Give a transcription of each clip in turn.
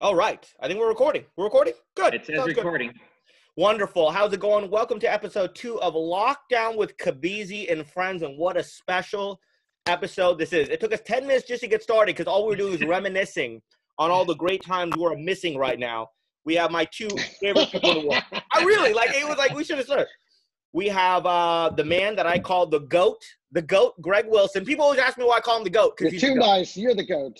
All right. I think we're recording. We're recording? Good. It says Sounds good. recording. Wonderful. How's it going? Welcome to episode two of Lockdown with Kabeezy and Friends. And what a special episode this is. It took us 10 minutes just to get started because all we were doing is reminiscing on all the great times we're missing right now. We have my two favorite people in the world. I really like it was like we should have started. We have uh the man that I call the GOAT, the GOAT, Greg Wilson. People always ask me why I call him the GOAT You're he's too the GOAT. nice. You're the goat.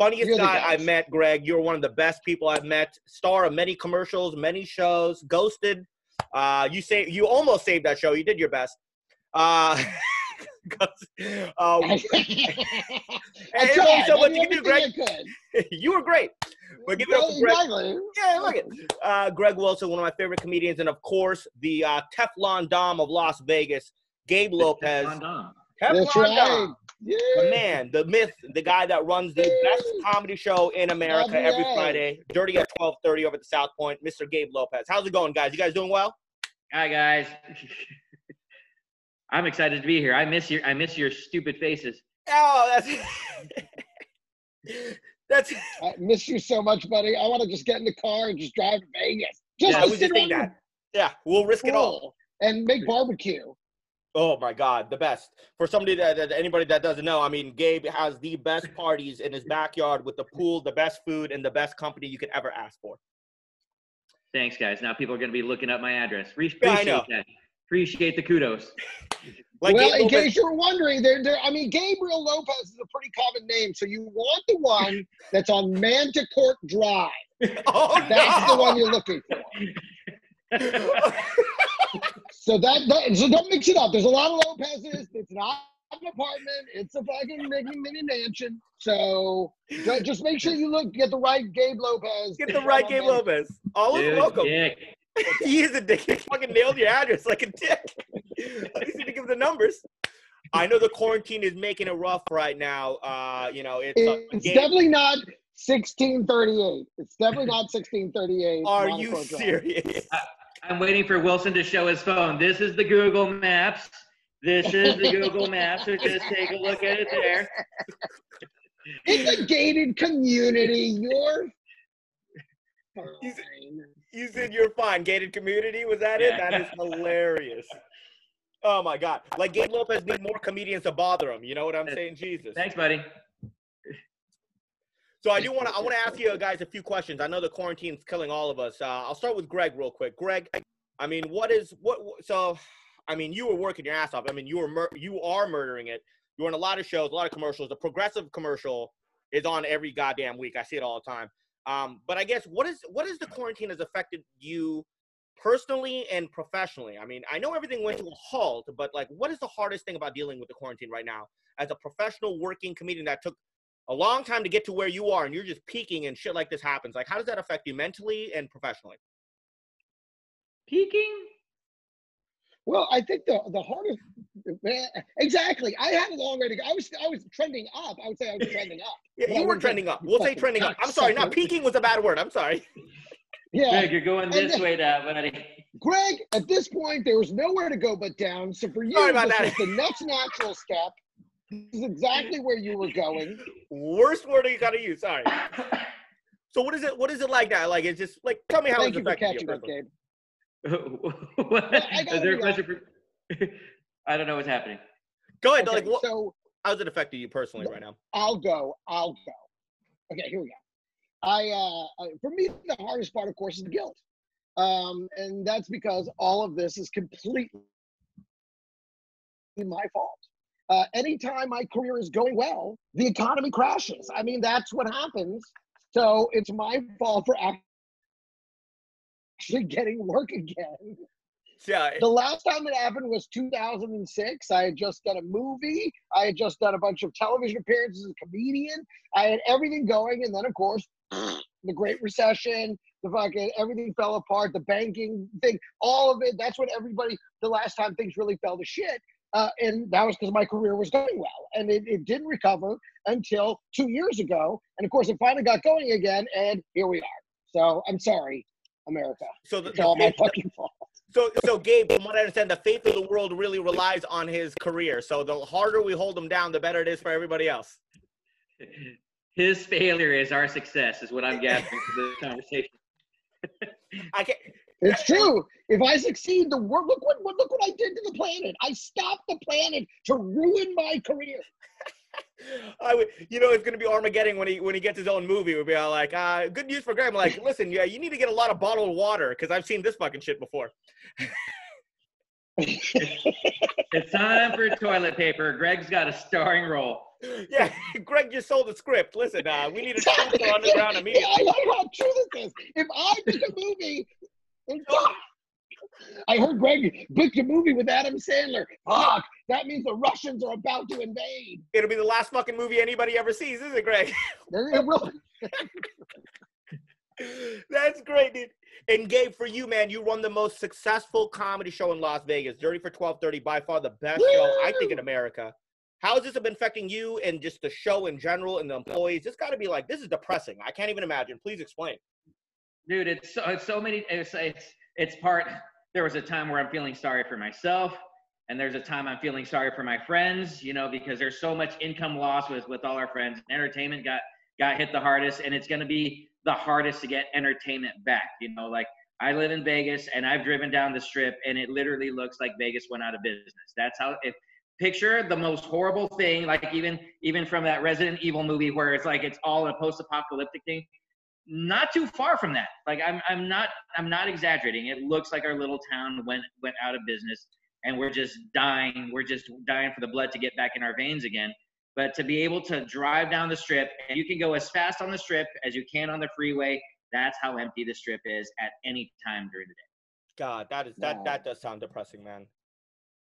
Funniest guy guy. I've met, Greg. You're one of the best people I've met. Star of many commercials, many shows. Ghosted. Uh, you say you almost saved that show. You did your best. Uh, uh, I Hey, tried. so I much you can do, Greg. You were great. But give it up Well, for Greg. exactly. Yeah, look at uh, Greg Wilson, one of my favorite comedians, and of course the uh, Teflon Dom of Las Vegas, Gabe Lopez. Don Don. Teflon right. Dom. Yeah. the man, the myth, the guy that runs the best comedy show in America Love every. Friday, Dirty at twelve thirty over at the South Point, Mr. Gabe Lopez. How's it going, guys? You guys doing well? Hi guys. I'm excited to be here. I miss your I miss your stupid faces. Oh, that's that's. I miss you so much, buddy. I want to just get in the car and just drive to Vegas. Just Yeah, I to was just thinking around that. Yeah, we'll risk and it all. and make barbecue. Oh my God, the best. For somebody that, that anybody that doesn't know, I mean, Gabe has the best parties in his backyard with the pool, the best food, and the best company you could ever ask for. Thanks guys. Now people are gonna be looking up my address. Re- Yeah, I Appreciate know. that. Appreciate the kudos. Like well, Gabe in Lopez- case you were wondering, there, there. I mean, Gabriel Lopez is a pretty common name, so you want the one that's on Manticourt Drive. oh That's no! the one you're looking for. So that, that so don't mix it up. There's a lot of Lopez's. It's not an apartment. It's a fucking mini, mini mansion. So just make sure you look get the right Gabe Lopez. Get the right Gabe Lopez. All of Dude, welcome. Dick. he is a dick. He fucking nailed your address like a dick. At least you didn't give the numbers. I know the quarantine is making it rough right now. Uh, you know, it's. Uh, It's Gabe, definitely not 1638. It's definitely not 1638. are you serious? I'm waiting for Wilson to show his phone. This is the Google Maps. This is the Google Maps. So just take a look at it there. It's a gated community. You're He's- fine. You said you're fine. Gated community, was that it? That is hilarious. Oh my god! Like Gabe Lopez need more comedians to bother him. You know what I'm saying? Jesus. Thanks, buddy. So I do want to. I want to ask you guys a few questions. I know the quarantine's killing all of us. Uh, I'll start with Greg real quick. Greg, I mean, what is what? So, I mean, you were working your ass off. I mean, you were mur- you are murdering it. You're in a lot of shows, a lot of commercials. The progressive commercial is on every goddamn week. I see it all the time. Um, but I guess what is what is the quarantine has affected you personally and professionally? I mean, I know everything went to a halt, but like, what is the hardest thing about dealing with the quarantine right now as a professional working comedian that took a long time to get to where you are and you're just peaking and shit like this happens like how does that affect you mentally and professionally Peeking? Well, I think the the hardest exactly. I had a long way to go. I was I was trending up. I would say I was trending up. yeah, you were trending up we'll say trending up i'm sorry not cocksucker. peaking was a bad word i'm sorry Yeah, Greg, you're going this way now, buddy. Greg. At this point, there was nowhere to go but down. So for you, Sorry about this that. was the next natural step. This is exactly where you were going. worst word you gotta use sorry so what is it what is it like now like it's just like tell me how Thank it's you for affecting you catching up, personally. Gabe. what? I Is there a question for? I don't know what's happening. go ahead Okay, like what, so how's it affecting you personally right now I'll go. I'll go. Okay, here we go. I uh, uh, for me the hardest part, of course, is the guilt, um, and that's because all of this is completely my fault. Uh, anytime my career is going well, the economy crashes. I mean, that's what happens. So it's my fault for actually getting work again. yeah The last time it happened was 2006. I had just done a movie. I had just done a bunch of television appearances as a comedian. I had everything going, and then of course, the Great Recession, the fucking everything fell apart, the banking thing, all of it. That's when everybody. The last time things really fell to shit, uh, and that was because my career was going well, and it, it didn't recover until two years ago, and of course, it finally got going again, and here we are. So I'm sorry, America. so the, It's all the my fucking fault. so so gabe from what i understand the faith of the world really relies on his career so the harder we hold him down the better it is for everybody else His failure is our success, is what I'm gathering from this conversation. I can't. It's true. If I succeed, the world look what, what look what I did to the planet. I stopped the planet to ruin my career. I would, you know, it's gonna be Armageddon when he when he gets his own movie. We'll be all like, uh, "Good news for Greg." I'm like, "Listen, yeah, you need to get a lot of bottled water because I've seen this fucking shit before." It's time for toilet paper. Greg's got a starring role. Yeah, Greg just sold the script. Listen, uh, we need a sponsor on the ground Yeah, immediately. I know how true this is. If I make a movie, fuck. I heard Greg booked a movie with Adam Sandler. Fuck, that means the Russians are about to invade. It'll be the last fucking movie anybody ever sees, isn't it, Greg? It will- That's great, dude. And Gabe, for you, man, you run the most successful comedy show in Las Vegas. Dirty for twelve thirty, by far the best show I think in America. How has this been affecting you and just the show in general and the employees? It's got to be like this is depressing. I can't even imagine. Please explain. Dude, it's so, it's so many. It's, it's it's part. There was a time where I'm feeling sorry for myself, and there's a time I'm feeling sorry for my friends. You know, because there's so much income loss with with all our friends. Entertainment got got hit the hardest, and it's going to be the hardest to get entertainment back. You know, like I live in Vegas, and I've driven down the strip, and it literally looks like Vegas went out of business. That's how if picture the most horrible thing like even even from that resident evil movie where it's like it's all a post-apocalyptic thing not too far from that like i'm i'm not i'm not exaggerating it looks like our little town went went out of business and we're just dying we're just dying for the blood to get back in our veins again but to be able to drive down the strip and you can go as fast on the strip as you can on the freeway that's how empty the strip is at any time during the day God, that is that Wow. that does sound depressing, man.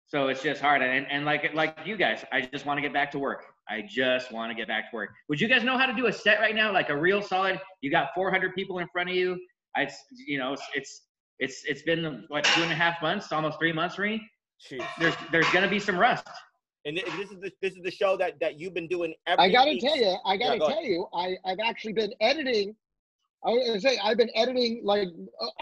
So it's just hard. And, and like like you guys, I just want to get back to work. I just want to get back to work. Would you guys know how to do a set right now? Like a real solid, you got 400 people in front of you. I, you know, it's, it's, it's, it's been what, two and a half months, almost three months for me. Jeez. There's, there's going to be some rust. And this is the, this is the show that that you've been doing every I gotta week. tell you, I gotta go ahead. tell you, I I've actually been editing. I was gonna say I've been editing like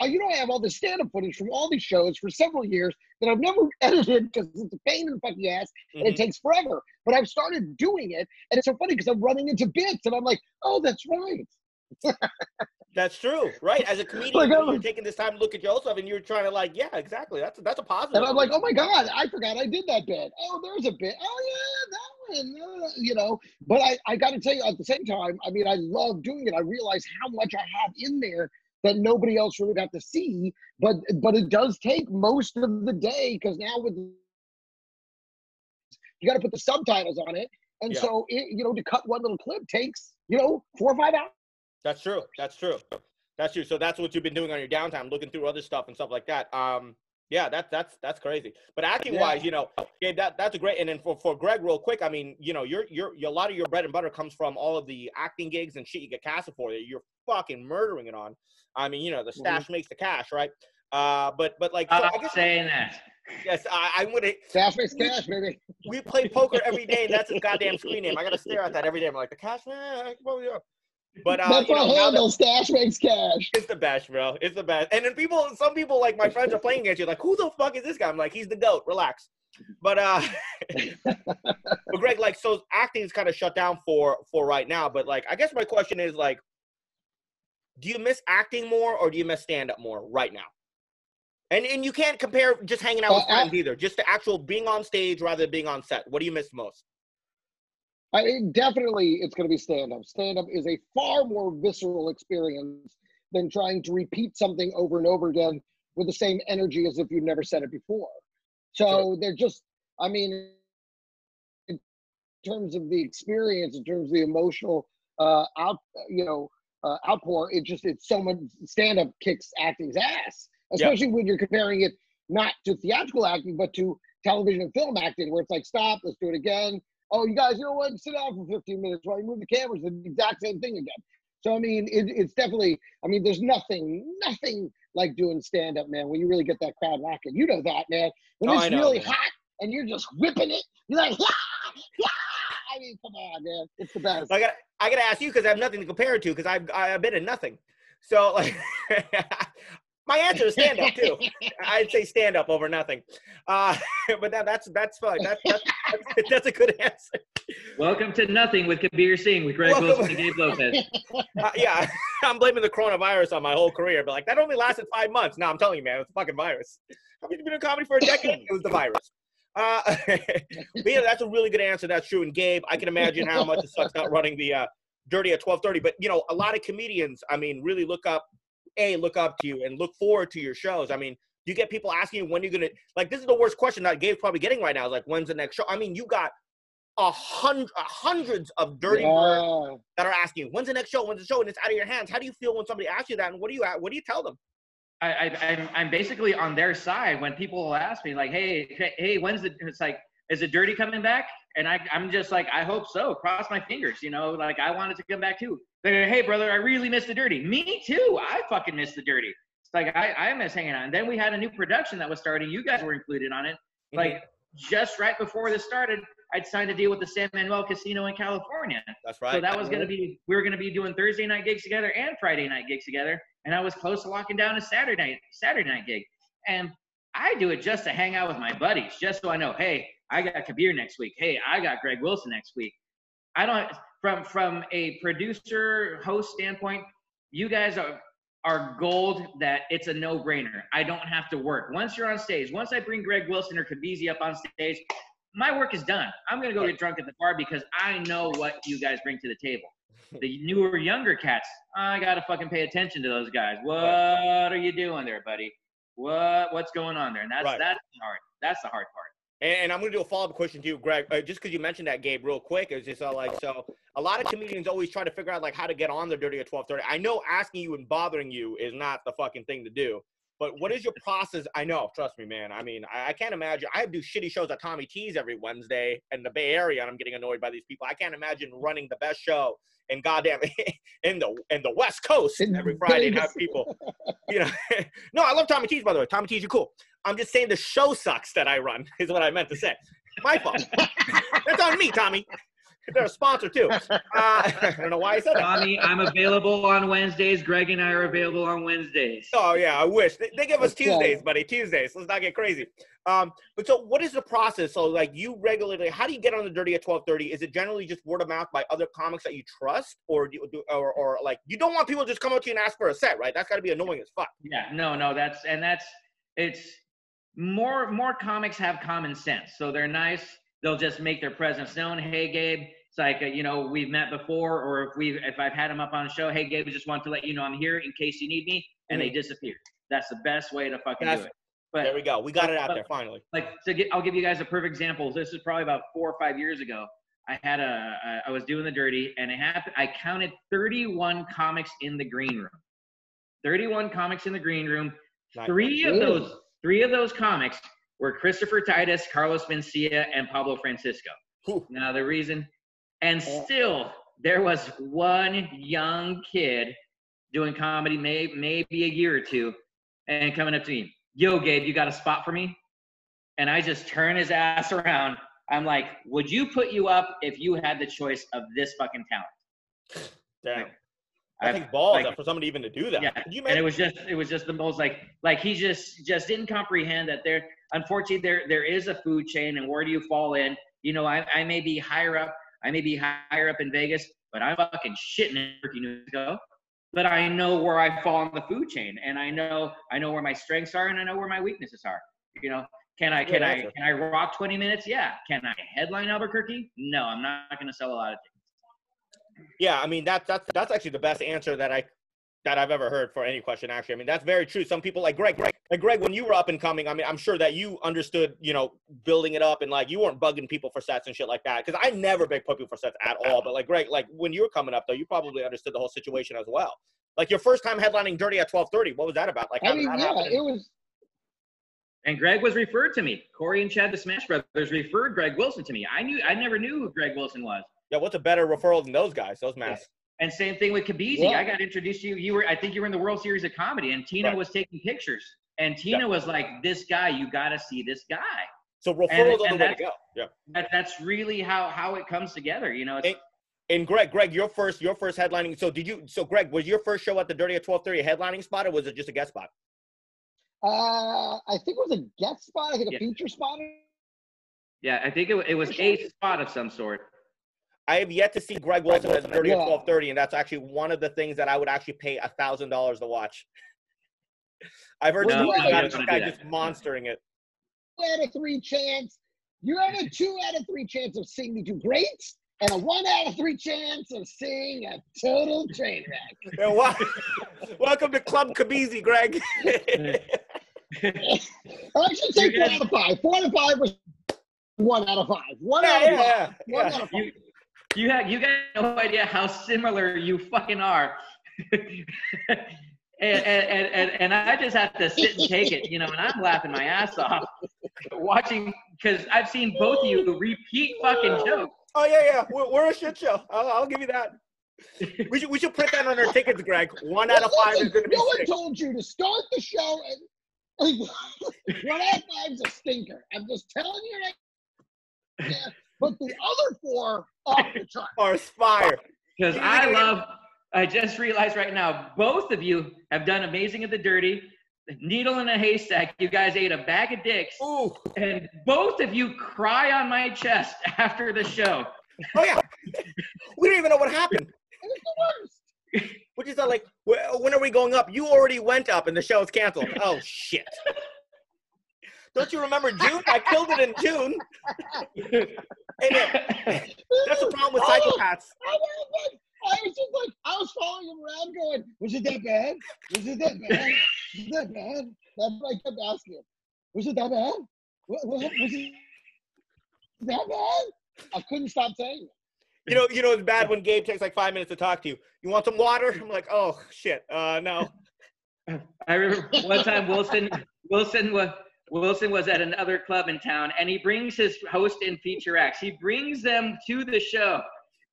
uh, you know I have all the stand-up footage from all these shows for several years that I've never edited because it's a pain in the fucking ass and it Mhm. takes forever. But I've started doing it, and it's so funny because I'm running into bits, and I'm like, oh, that's right. That's true, right? As a comedian, Like, you're taking this time to look at yourself, and you're trying to like, yeah, exactly. That's that's a positive. And I'm like, oh my god, I forgot I did that bit. Oh, there's a bit. Oh yeah, that one. uh, you know, but I I got to tell you at the same time, I mean, I love doing it. I realize how much I have in there that nobody else really got to see. But but it does take most of the day because now with you got to put the subtitles on it, and Yeah. so it, you know to cut one little clip takes you know four or five hours. That's true. That's true. That's true. So that's what you've been doing on your downtime, looking through other stuff and stuff like that. Um, yeah, that's that's that's crazy. But acting wise, you know, yeah, that that's a great. And then for, for Greg, real quick, I mean, you know, your your a lot of your bread and butter comes from all of the acting gigs and shit you get casted for that you're fucking murdering it on. I mean, you know, the stash makes the cash, right? Uh, but but like, so I guess saying that. yes, I, I'm gonna. Cash makes cash, baby. We play poker every day, and that's his goddamn screen name. I gotta stare at that every day. I'm like, the cash man. I do it." But uh, That's you know, now that- handle. Stash makes cash. it's the best, bro. It's the best. And then people, some people, like my friends, are playing against you. Like, who the fuck is this guy? I'm like, he's the goat. Relax. But uh, but Greg, like, so acting is kind of shut down for for right now. But like, I guess my question is like, do you miss acting more or do you miss stand up more right now? And and you can't compare just hanging out with Uh, I- friends either. Just the actual being on stage rather than being on set. What do you miss most? I mean, definitely it's going to be stand up. Stand up is a far more visceral experience than trying to repeat something over and over again with the same energy as if you've never said it before. So they're just, I mean, in terms of the experience, in terms of the emotional uh, out, you know, uh, outpour, it just it's so much stand up kicks acting's ass, especially when you're comparing it not to theatrical acting but to television and film acting, where it's like, stop, let's do it again oh, you guys, you know what? Sit down for 15 minutes while you move the cameras. The exact same thing again. So I mean, it, it's definitely. I mean, there's nothing, nothing like doing stand up, man. When you really get that crowd rocking, you know that, man. When Oh, it's know, really man. hot and you're just whipping it, you're like, yeah, yeah. I mean, come on, man. It's the best. I got I got to ask you because I have nothing to compare it to because I've I've been in nothing. So like, My answer is stand up too. I'd say stand up over nothing. Uh, but that, that's that's fine. That's, that's, that's, that's a good answer. Welcome to Nothing with Kabir Singh with Greg Welcome- Wilson and Gabe Lopez. Uh, yeah, I'm blaming the coronavirus on my whole career. But like that only lasted five months. Now I'm telling you, man, it's a fucking virus. I've been doing comedy for a decade. It was the virus. Uh, but yeah, that's a really good answer. That's true. And Gabe, I can imagine how much it sucks not running the uh, Dirty at 12:30. But you know, a lot of comedians, I mean, really look up, a look up to you and look forward to your shows. I mean, you get people asking you when you're gonna like? This is the worst question that Gabe's probably getting right now. Is like, when's the next show? I mean, you got a hundred, hundreds of dirty Yeah. that are asking you, when's the next show? When's the show? And it's out of your hands. How do you feel when somebody asks you that? And what do you what do you tell them? I, I, I'm, I'm basically on their side when people will ask me like, hey, hey, hey, when's the? It's like, is it dirty coming back? And I, I'm just like, I hope so. Cross my fingers, you know. Like I wanted to come back too. They're, hey, brother, I really miss the dirty. Me too. I fucking miss the dirty. It's like I, I miss hanging out. And then we had a new production that was starting. You guys were included on it. Mhm. Like just right before this started, I'd signed a deal with the San Manuel Casino in California. that's right. So that was going to be, we were going to be doing Thursday night gigs together and Friday night gigs together. And I was close to locking down a Saturday Saturday night gig. And I do it just to hang out with my buddies, just so I know, hey, I got Kabir next week. Hey, I got Greg Wilson next week. I don't, from, from a producer host standpoint, you guys are, are gold that it's a no brainer. I don't have to work. Once you're on stage, once I bring Greg Wilson or Kabeezy up on stage, my work is done. I'm gonna go get drunk at the bar because I know what you guys bring to the table. The newer, younger cats, I gotta fucking pay attention to those guys. What are you doing there, buddy? What what's going on there? And that's Right. that's hard. That's the hard part. And, and I'm going to do a follow up question to you, Greg. Uh, just because you mentioned that, Gabe, real quick, it's just uh, like so. A lot of comedians always try to figure out like how to get on the dirty at 12:30. I know asking you and bothering you is not the fucking thing to do. But what is your process? I know, trust me, man. I mean, I, I can't imagine. I do shitty shows at Tommy T's every Wednesday in the Bay Area, and I'm getting annoyed by these people. I can't imagine running the best show in goddamn in the in the West Coast every Friday and have people. You know, no, I love Tommy T's by the way. Tommy T's, you're cool. I'm just saying the show sucks that I run is what I meant to say. My fault. That's on me, Tommy. They're a sponsor too. Uh, I don't know why I said that. Tommy, I'm available on Wednesdays. Greg and I are available on Wednesdays. Oh yeah, I wish they, they give us Okay. Tuesdays, buddy. Tuesdays. Let's not get crazy. Um, but so what is the process? So like you regularly, how do you get on the dirty at twelve thirty? Is it generally just word of mouth by other comics that you trust, or do you do, or, or like you don't want people to just come up to you and ask for a set, right? That's got to be annoying as fuck. Yeah, no, no, that's and that's it's more more comics have common sense, so they're nice. They'll just make their presence known. Hey, Gabe, it's like uh, you know we've met before, or if we if I've had them up on a show. Hey, Gabe, I just want to let you know I'm here in case you need me, and they disappear. That's the best way to fucking That's- do it. But There we go. We got it out but- there finally. like to get i'll give you guys a perfect example this is probably about four or five years ago i had a I- i was doing the dirty and it happened i counted 31 comics in the green room 31 comics in the green room Nice. three of those three of those comics were christopher titus carlos mencia and pablo francisco Whew. now the reason and still there was one young kid doing comedy may, maybe a year or two and coming up to me yo gabe you got a spot for me and I just turn his ass around. I'm like, would you put you up if you had the choice of this fucking talent? Damn. I- That takes balls like- for somebody even to do that. Yeah, Could you and it was just, it was just the most like, like he just, just didn't comprehend that there, unfortunately, there, there is a food chain, and where do you fall in? You know, I, I may be higher up, I may be higher up in Vegas, but I'm fucking shitting in Turkey, New Mexico. But I know where I fall in the food chain, and I know, I know where my strengths are, and I know where my weaknesses are. You know, can I, can I, can I rock 20 minutes? Yeah. Can I headline Albuquerque? No, I'm not going to sell a lot of tickets. Yeah, I mean that's that's that's actually the best answer that I that I've ever heard for any question. Actually, I mean that's very true. Some people like Greg, Greg, like Greg, when you were up and coming, I mean I'm sure that you understood, you know, building it up and like you weren't bugging people for sets and shit like that. Because I never big put people for sets at all. But like Greg, like when you were coming up though, you probably understood the whole situation as well. Like your first time headlining Dirty at 12:30, what was that about? Like how I did mean, that yeah, happen? it was. And Greg was referred to me. Corey and Chad, the Smash Brothers, referred Greg Wilson to me. I knew, I never knew who Greg Wilson was. Yeah, what's a better referral than those guys? Those masks. And same thing with Kabeezy. Yeah. I got introduced to you. You were, I think you were in the World Series of Comedy, and Tina Right. was taking pictures. And Tina was like, "This guy, you got to see this guy." So referrals are and the way to that's- go. Yeah. That, that's really how how it comes together. You know, it's, And- And Greg, Greg, your first your first headlining. So did you? So Greg, was your first show at the Dirty at 12:30 a headlining spot or was it just a guest spot? Uh, I think it was a guest spot. I think a Yeah. feature spot. Yeah, I think it, it was a spot of some sort. I have yet to see Greg Wilson as dirty at Yeah. twelve thirty, and that's actually one of the things that I would actually pay a thousand dollars to watch. I've heard No, no, you about this guy just monstering it. Two out of three chance. You have a two out of three chance of seeing me do great, and a one out of three chance of seeing a total train wreck. Yeah, wel- Welcome to Club Kabeezy, Greg. I should say four guys- out of five. Four out of five was one out of five. One Yeah, out of five. One out of five. You, you have you got no idea how similar you fucking are. and, and, and, and, and I just have to sit and take it, you know, and I'm laughing my ass off watching because I've seen both of you repeat fucking jokes. oh yeah, yeah. We're, we're a shit show. I'll, I'll give you that. We should we should print that on our tickets, Greg. One out of five is going to be no one told you to start the show and one out of five's a stinker. I'm just telling you right now. But the other four off the chart. Or Spire. Because I love, I just realized right now, both of you have done amazing at the dirty. Needle in a haystack. You guys ate a bag of dicks, Ooh. and both of you cry on my chest after the show. Oh yeah. We don't even know what happened. It was the worst. Which is like, when are we going up? You already went up and the show is canceled. Oh shit. Don't you remember June? I killed it in June. And it- that's the problem with psychopaths. I was, like, I was just like, I was following him around going, was it that bad? Was it that bad? Was it that bad? That's what I kept asking him. Was it that bad? What, what, was it that bad? I couldn't stop saying it. You know, you know it's bad when Gabe takes like five minutes to talk to you. You want some water? I'm like, oh shit. Uh no. I remember one time Wilson Wilson was Wilson was at another club in town and he brings his host and feature acts. He brings them to the show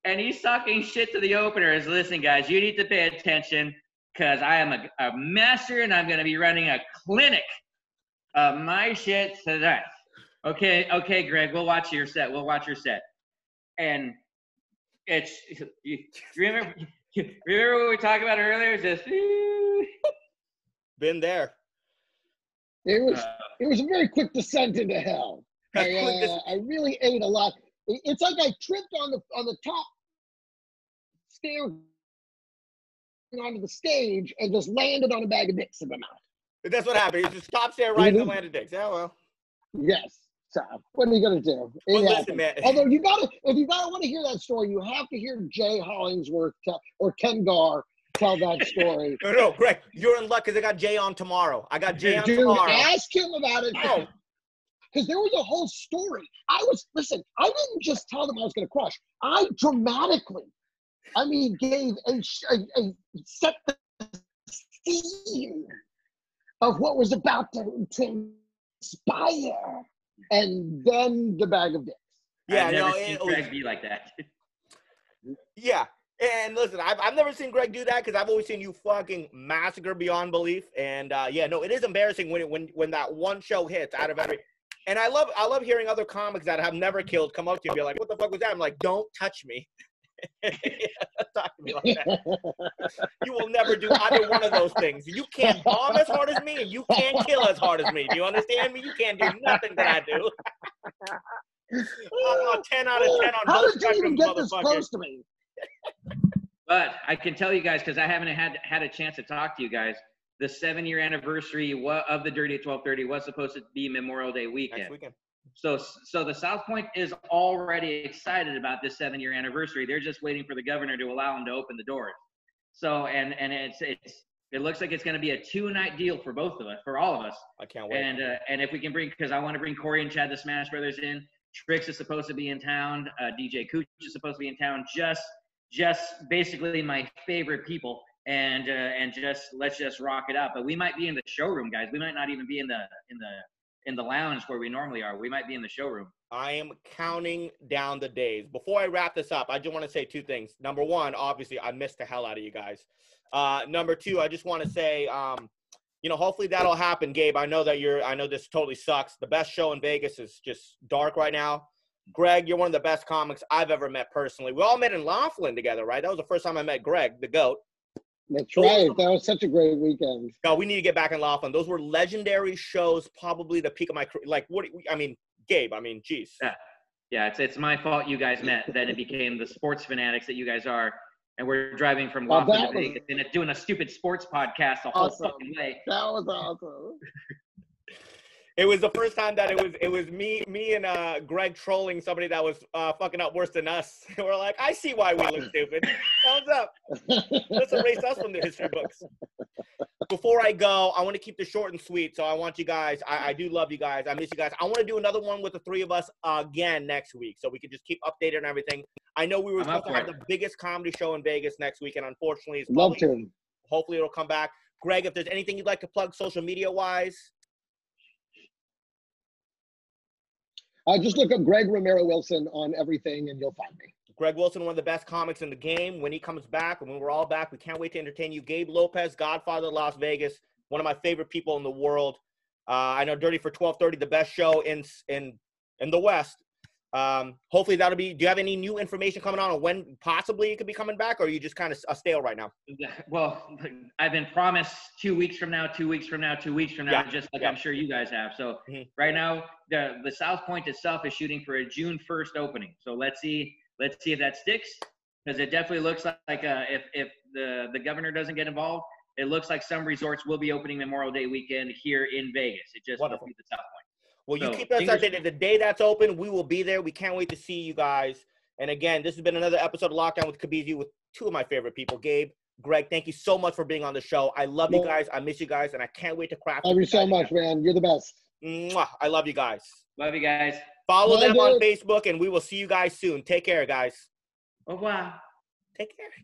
and he's talking shit to the openers. Listen, guys, you need to pay attention because I am a, a master and I'm gonna be running a clinic of my shit tonight. Okay, okay, Greg, we'll watch your set. We'll watch your set. And it's you, remember remember what we talked about earlier? It's Just Been there. It was Uh, it was a very quick descent into hell. I, uh, I really ate a lot. It's like I tripped on the on the top stair onto the stage and just landed on a bag of dicks in my mouth. That's what happened. He just stops there right the Mhm. landed dicks. Yeah, well. Yes. So what are you gonna do? It Well, listen, man. Although you gotta, if you gotta want to hear that story, you have to hear Jay Hollingsworth tell, or Ken Gar tell that story. No, no, Greg, you're in luck because I got Jay on tomorrow. I got Jay on Dude, tomorrow. ask him about it. Oh. Because there was a whole story. I was listen. I didn't just tell them I was going to crush. I dramatically, I mean, gave a, a, a set the scene of what was about to transpire, and then the bag of dicks. Yeah, I've never no, seen it- Greg be like that. Yeah. And listen, I've, I've never seen Greg do that because I've always seen you fucking massacre beyond belief. And uh, yeah, no, it is embarrassing when it, when when that one show hits out of every. And I love I love hearing other comics that have never killed come up to you and be like, "What the fuck was that?" I'm like, "Don't touch me." Talk to me like that. You will never do either one of those things. You can't bomb as hard as me, and you can't kill as hard as me. Do you understand me? You can't do nothing that I do. I'm a 10 out of 10 on How both did you even spectrums, get this close to me? But I can tell you guys because I haven't had had a chance to talk to you guys. The seven year anniversary of the Dirty at twelve thirty was supposed to be Memorial Day weekend. Next weekend. So so the South Point is already excited about this seven year anniversary. They're just waiting for the governor to allow them to open the doors. So and and it's it's it looks like it's going to be a two night deal for both of us for all of us. I can't wait. And uh, and if we can bring, because I want to bring Corey and Chad, the Smash Brothers, in. Trix is supposed to be in town. Uh, DJ Cooch is supposed to be in town. Just just basically my favorite people. And uh, and just let's just rock it up. But we might be in the showroom, guys. We might not even be in the in the in the lounge where we normally are. We might be in the showroom. I am counting down the days. Before I wrap this up, I just want to say two things. Number one, obviously, I missed the hell out of you guys. Uh, number two, I just want to say, um, you know, hopefully that'll happen, Gabe. I know that you're. I know this totally sucks. The best show in Vegas is just dark right now. Greg, you're one of the best comics I've ever met personally. We all met in Laughlin together, right? That was the first time I met Greg, the goat. That's Those right. That was such a great weekend. No, we need to get back in Laughlin. Those were legendary shows, probably the peak of my career. Like, what? I mean, Gabe. I mean, geez. Yeah. Yeah, it's it's my fault you guys met. Then it became the sports fanatics that you guys are, and we're driving from oh, Laughlin that to was- and doing a stupid sports podcast the whole Awesome. fucking way. That was awesome. It was the first time that it was it was me me and uh, Greg trolling somebody that was uh, fucking up worse than us. we're like, I see why we look stupid. Thumbs up. Let's erase us from the history books. Before I go, I want to keep this short and sweet. So I want you guys. I, I do love you guys. I miss you guys. I want to do another one with the three of us again next week, so we can just keep updated on everything. I know we were I'm supposed to have it. the biggest comedy show in Vegas next week, and unfortunately, it's Love to. hopefully it'll come back. Greg, if there's anything you'd like to plug social media wise, Uh, just look up Greg Romero Wilson on everything, and you'll find me. Greg Wilson, one of the best comics in the game. When he comes back, when we're all back, we can't wait to entertain you. Gabe Lopez, Godfather of Las Vegas, one of my favorite people in the world. Uh, I know Dirty for twelve thirty, the best show in in in the West. Um, hopefully that'll be. Do you have any new information coming on, on when possibly it could be coming back, or are you just kind of a stale right now? Well, I've been promised two weeks from now, two weeks from now, two weeks from now, Yeah, just like yeah. I'm sure you guys have. So Mhm. right now, the the South Point itself is shooting for a June 1st opening. So let's see, let's see if that sticks, because it definitely looks like, like uh, if if the the governor doesn't get involved, it looks like some resorts will be opening Memorial Day weekend here in Vegas. It just Wonderful. won't be the South Point. Well, you So, keep us fingers- updated. The day that's open, we will be there. We can't wait to see you guys. And again, this has been another episode of Lockdown with Kabeezy with two of my favorite people, Gabe, Greg. Thank you so much for being on the show. I love you guys. I miss you guys, and I can't wait to craft. Love you so guys much, man. You're the best. Mwah. I love you guys. Love you guys. Follow Bye, them on. Facebook, and we will see you guys soon. Take care, guys. Au revoir. Take care.